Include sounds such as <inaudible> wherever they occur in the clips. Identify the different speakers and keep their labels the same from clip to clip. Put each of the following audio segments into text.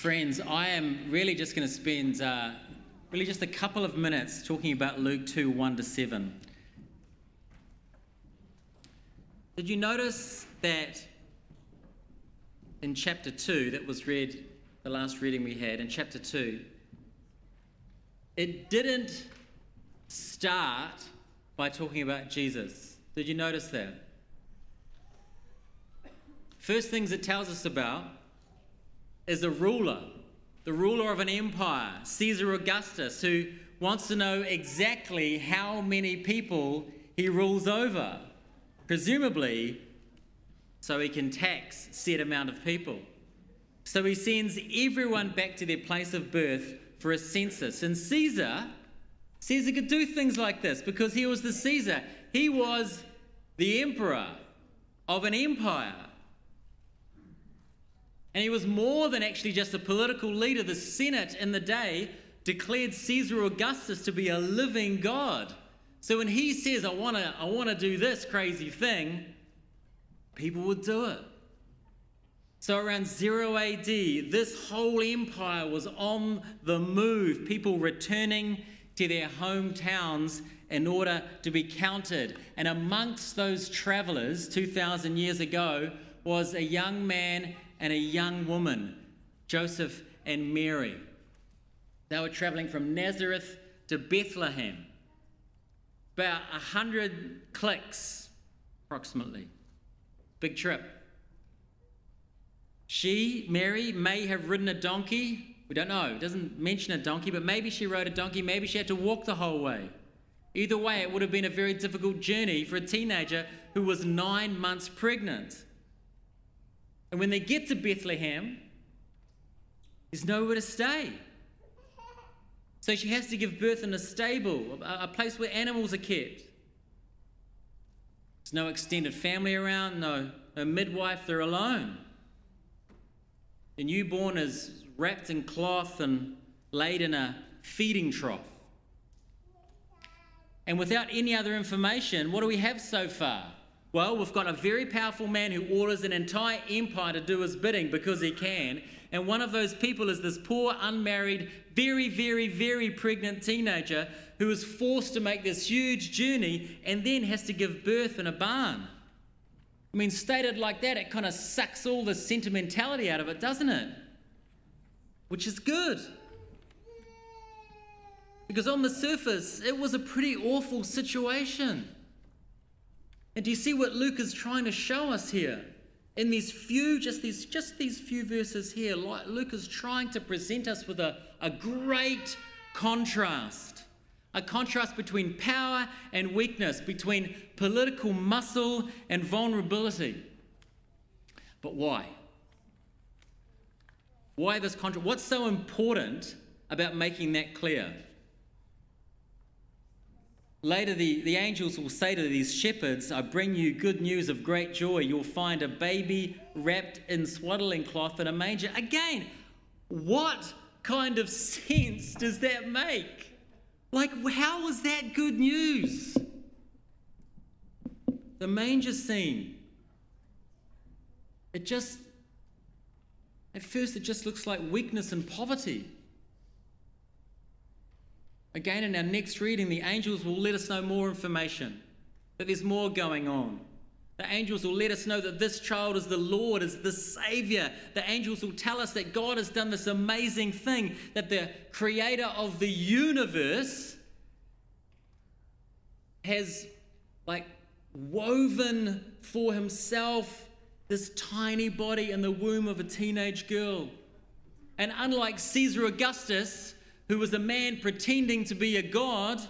Speaker 1: Friends, I am really just going to spend uh, really just a couple of minutes talking about Luke 2 1 to 7. Did you notice that in chapter 2, that was read, the last reading we had, in chapter 2, it didn't start by talking about Jesus. Did you notice that? First things it tells us about is a ruler, the ruler of an empire, Caesar Augustus, who wants to know exactly how many people he rules over, presumably so he can tax said amount of people. So he sends everyone back to their place of birth for a census. And Caesar, Caesar could do things like this because he was the Caesar. He was the emperor of an empire. And he was more than actually just a political leader. The Senate in the day declared Caesar Augustus to be a living God. So when he says, I want to I wanna do this crazy thing, people would do it. So around 0 AD, this whole empire was on the move, people returning to their hometowns in order to be counted. And amongst those travelers 2,000 years ago was a young man and a young woman, Joseph and Mary. They were traveling from Nazareth to Bethlehem, about 100 clicks approximately. Big trip. She, Mary, may have ridden a donkey. We don't know. It doesn't mention a donkey, but maybe she rode a donkey. Maybe she had to walk the whole way. Either way, it would have been a very difficult journey for a teenager who was nine months pregnant. And when they get to Bethlehem, there's nowhere to stay. So she has to give birth in a stable, a place where animals are kept. There's no extended family around, no, no midwife, they're alone. The newborn is wrapped in cloth and laid in a feeding trough. And without any other information, what do we have so far? Well, we've got a very powerful man who orders an entire empire to do his bidding because he can. And one of those people is this poor, unmarried, very, very, very pregnant teenager who is forced to make this huge journey and then has to give birth in a barn. I mean, stated like that, it kind of sucks all the sentimentality out of it, doesn't it? Which is good. Because on the surface, it was a pretty awful situation. And do you see what Luke is trying to show us here? In these few, just these, just these few verses here, Luke is trying to present us with a, a great contrast. A contrast between power and weakness, between political muscle and vulnerability. But why? Why this contrast? What's so important about making that clear? Later, the, the angels will say to these shepherds, I bring you good news of great joy. You'll find a baby wrapped in swaddling cloth in a manger. Again, what kind of sense does that make? Like, how was that good news? The manger scene. It just, at first, it just looks like weakness and poverty. Again, in our next reading, the angels will let us know more information, that there's more going on. The angels will let us know that this child is the Lord, is the Savior. The angels will tell us that God has done this amazing thing, that the creator of the universe has like woven for himself this tiny body in the womb of a teenage girl. And unlike Caesar Augustus, who was a man pretending to be a god,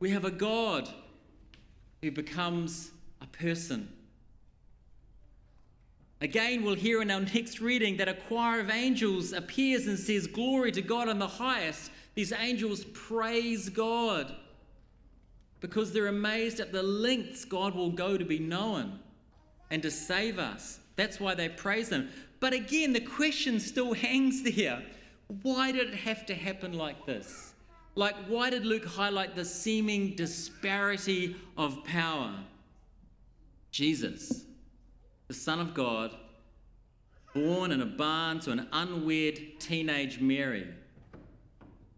Speaker 1: we have a God who becomes a person. Again, we'll hear in our next reading that a choir of angels appears and says, Glory to God in the highest. These angels praise God because they're amazed at the lengths God will go to be known and to save us. That's why they praise Him. But again, the question still <laughs> hangs there why did it have to happen like this? Like, why did Luke highlight the seeming disparity of power? Jesus, the Son of God, born in a barn to an unwed teenage Mary.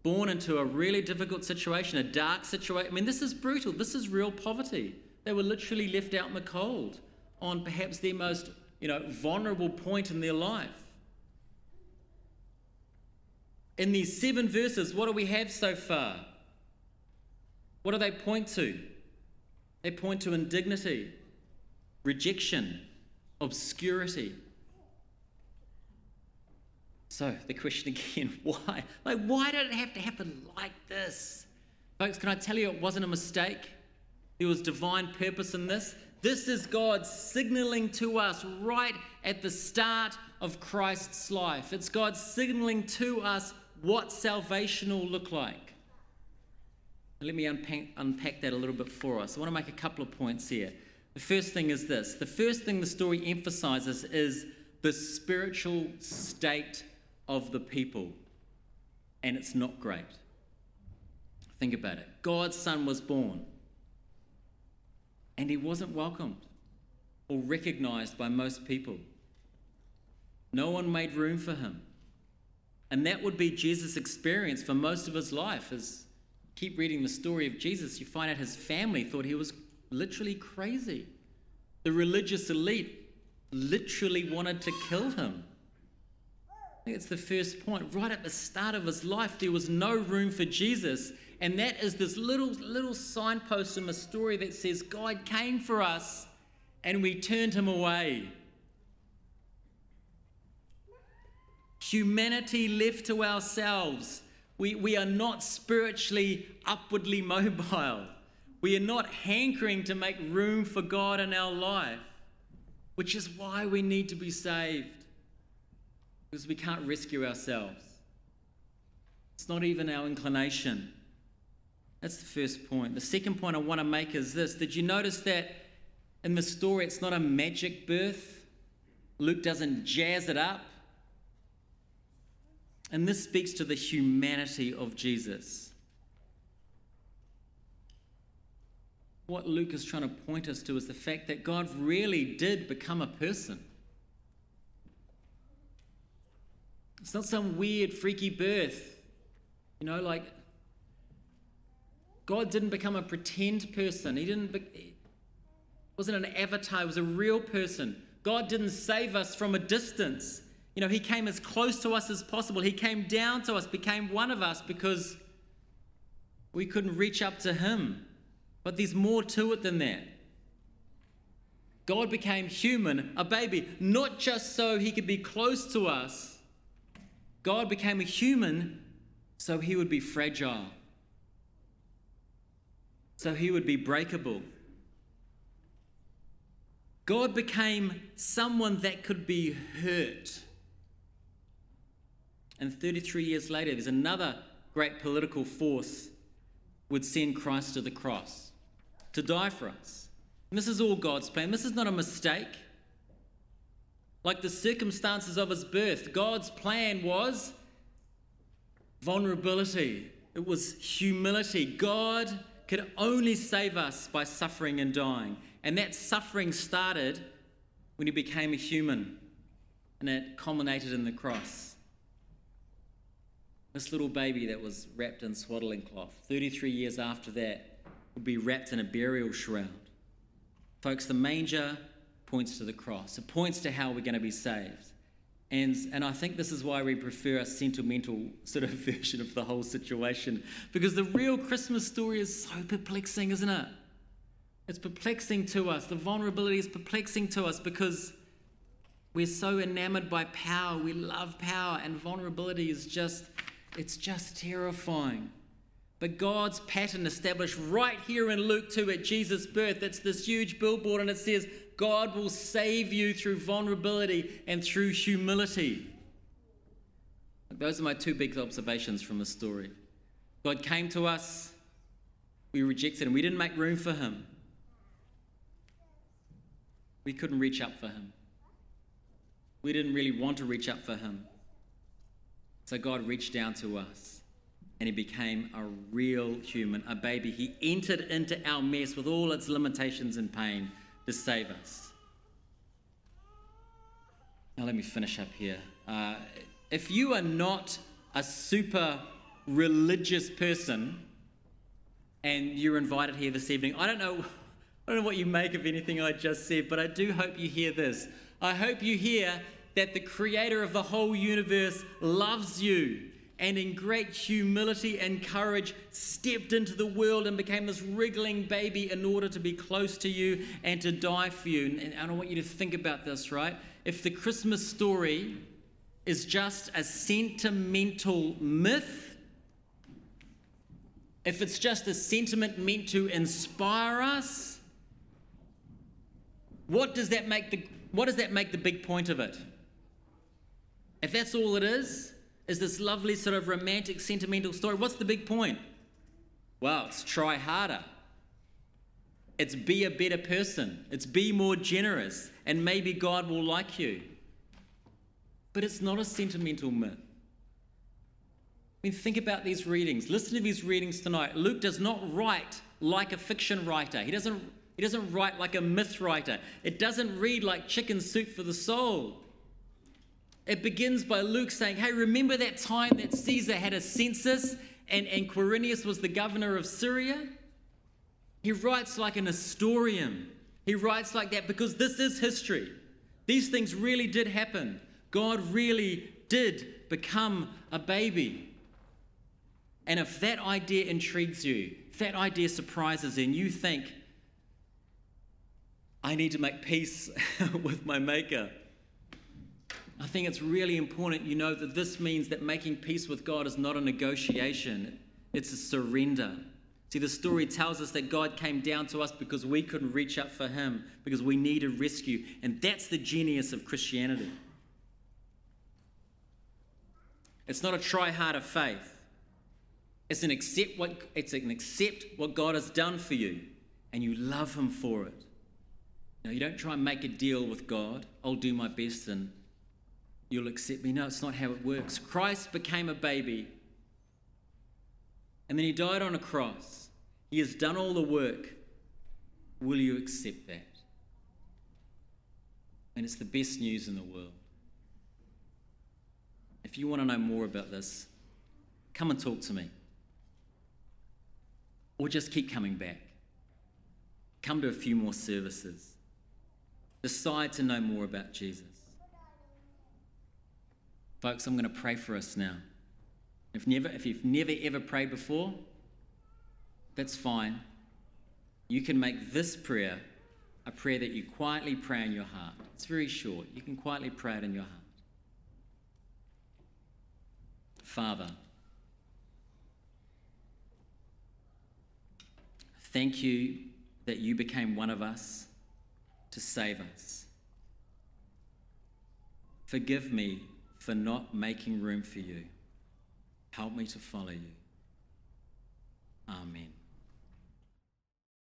Speaker 1: Born into a really difficult situation, a dark situation. I mean, this is brutal. This is real poverty. They were literally left out in the cold on perhaps their most, you know, vulnerable point in their life. In these seven verses, what do we have so far? What do they point to? They point to indignity, rejection, obscurity. So the question <laughs> again, why? Like, why did it have to happen like this? Folks, can I tell you it wasn't a mistake? There was divine purpose in this. This is God signaling to us right at the start of Christ's life. It's God signaling to us what salvation will look like. Let me unpack, unpack that a little bit for us. I want to make a couple of points here. The first thing is this the first thing the story emphasizes is the spiritual state of the people, and it's not great. Think about it. God's son was born, and he wasn't welcomed or recognized by most people. No one made room for him. And that would be Jesus' experience for most of his life. As keep reading the story of Jesus, you find out his family thought he was literally crazy. The religious elite literally wanted to kill him. I think it's the first point. Right at the start of his life, there was no room for Jesus. And that is this little, little signpost in the story that says God came for us and we turned him away. Humanity left to ourselves, we, we are not spiritually upwardly mobile. We are not hankering to make room for God in our life, which is why we need to be saved. Because we can't rescue ourselves. It's not even our inclination. That's the first point. The second point I want to make is this Did you notice that in the story it's not a magic birth? Luke doesn't jazz it up. And this speaks to the humanity of Jesus. What Luke is trying to point us to is the fact that God really did become a person. It's not some weird, freaky birth. You know, like God didn't become a pretend person. He didn't. Be, wasn't an avatar. He was a real person. God didn't save us from a distance. You know, he came as close to us as possible. He came down to us, became one of us because we couldn't reach up to him. But there's more to it than that. God became human, a baby, not just so he could be close to us. God became a human so he would be fragile, so he would be breakable. God became someone that could be hurt and 33 years later, there's another great political force would send Christ to the cross to die for us. And this is all God's plan. This is not a mistake. Like the circumstances of his birth, God's plan was vulnerability, it was humility. God could only save us by suffering and dying. And that suffering started when he became a human, and it culminated in the cross. This little baby that was wrapped in swaddling cloth, 33 years after that, would be wrapped in a burial shroud. Folks, the manger points to the cross, it points to how we're going to be saved. And, and I think this is why we prefer a sentimental sort of <laughs> version of the whole situation, because the real Christmas story is so perplexing, isn't it? It's perplexing to us. The vulnerability is perplexing to us because we're so enamored by power. We love power, and vulnerability is just it's just terrifying. But God's pattern established right here in Luke 2 at Jesus' birth, it's this huge billboard and it says, God will save you through vulnerability and through humility. Those are my two big observations from the story. God came to us, we rejected him, we didn't make room for him. We couldn't reach up for him. We didn't really want to reach up for him. So God reached down to us and he became a real human, a baby. He entered into our mess with all its limitations and pain to save us. Now, let me finish up here. Uh, if you are not a super religious person and you're invited here this evening, I don't know. <laughs> I don't know what you make of anything I just said, but I do hope you hear this. I hope you hear that the creator of the whole universe loves you and in great humility and courage stepped into the world and became this wriggling baby in order to be close to you and to die for you. And I want you to think about this, right? If the Christmas story is just a sentimental myth, if it's just a sentiment meant to inspire us, what does that make the what does that make the big point of it? If that's all it is, is this lovely sort of romantic sentimental story, what's the big point? Well, it's try harder. It's be a better person. It's be more generous, and maybe God will like you. But it's not a sentimental myth. I mean, think about these readings. Listen to these readings tonight. Luke does not write like a fiction writer. He doesn't he doesn't write like a myth writer. It doesn't read like chicken soup for the soul. It begins by Luke saying, Hey, remember that time that Caesar had a census and, and Quirinius was the governor of Syria? He writes like an historian. He writes like that because this is history. These things really did happen. God really did become a baby. And if that idea intrigues you, if that idea surprises you, and you think, I need to make peace <laughs> with my Maker. I think it's really important you know that this means that making peace with God is not a negotiation, it's a surrender. See, the story tells us that God came down to us because we couldn't reach up for Him, because we needed rescue. And that's the genius of Christianity. It's not a try harder faith. It's an accept what it's an accept what God has done for you, and you love Him for it. Now, you don't try and make a deal with God. I'll do my best and you'll accept me. No, it's not how it works. Christ became a baby and then he died on a cross. He has done all the work. Will you accept that? And it's the best news in the world. If you want to know more about this, come and talk to me. Or just keep coming back. Come to a few more services. Decide to know more about Jesus. Folks, I'm going to pray for us now. If, never, if you've never ever prayed before, that's fine. You can make this prayer a prayer that you quietly pray in your heart. It's very short. You can quietly pray it in your heart. Father, thank you that you became one of us to save us. Forgive me for not making room for you. Help me to follow you. Amen.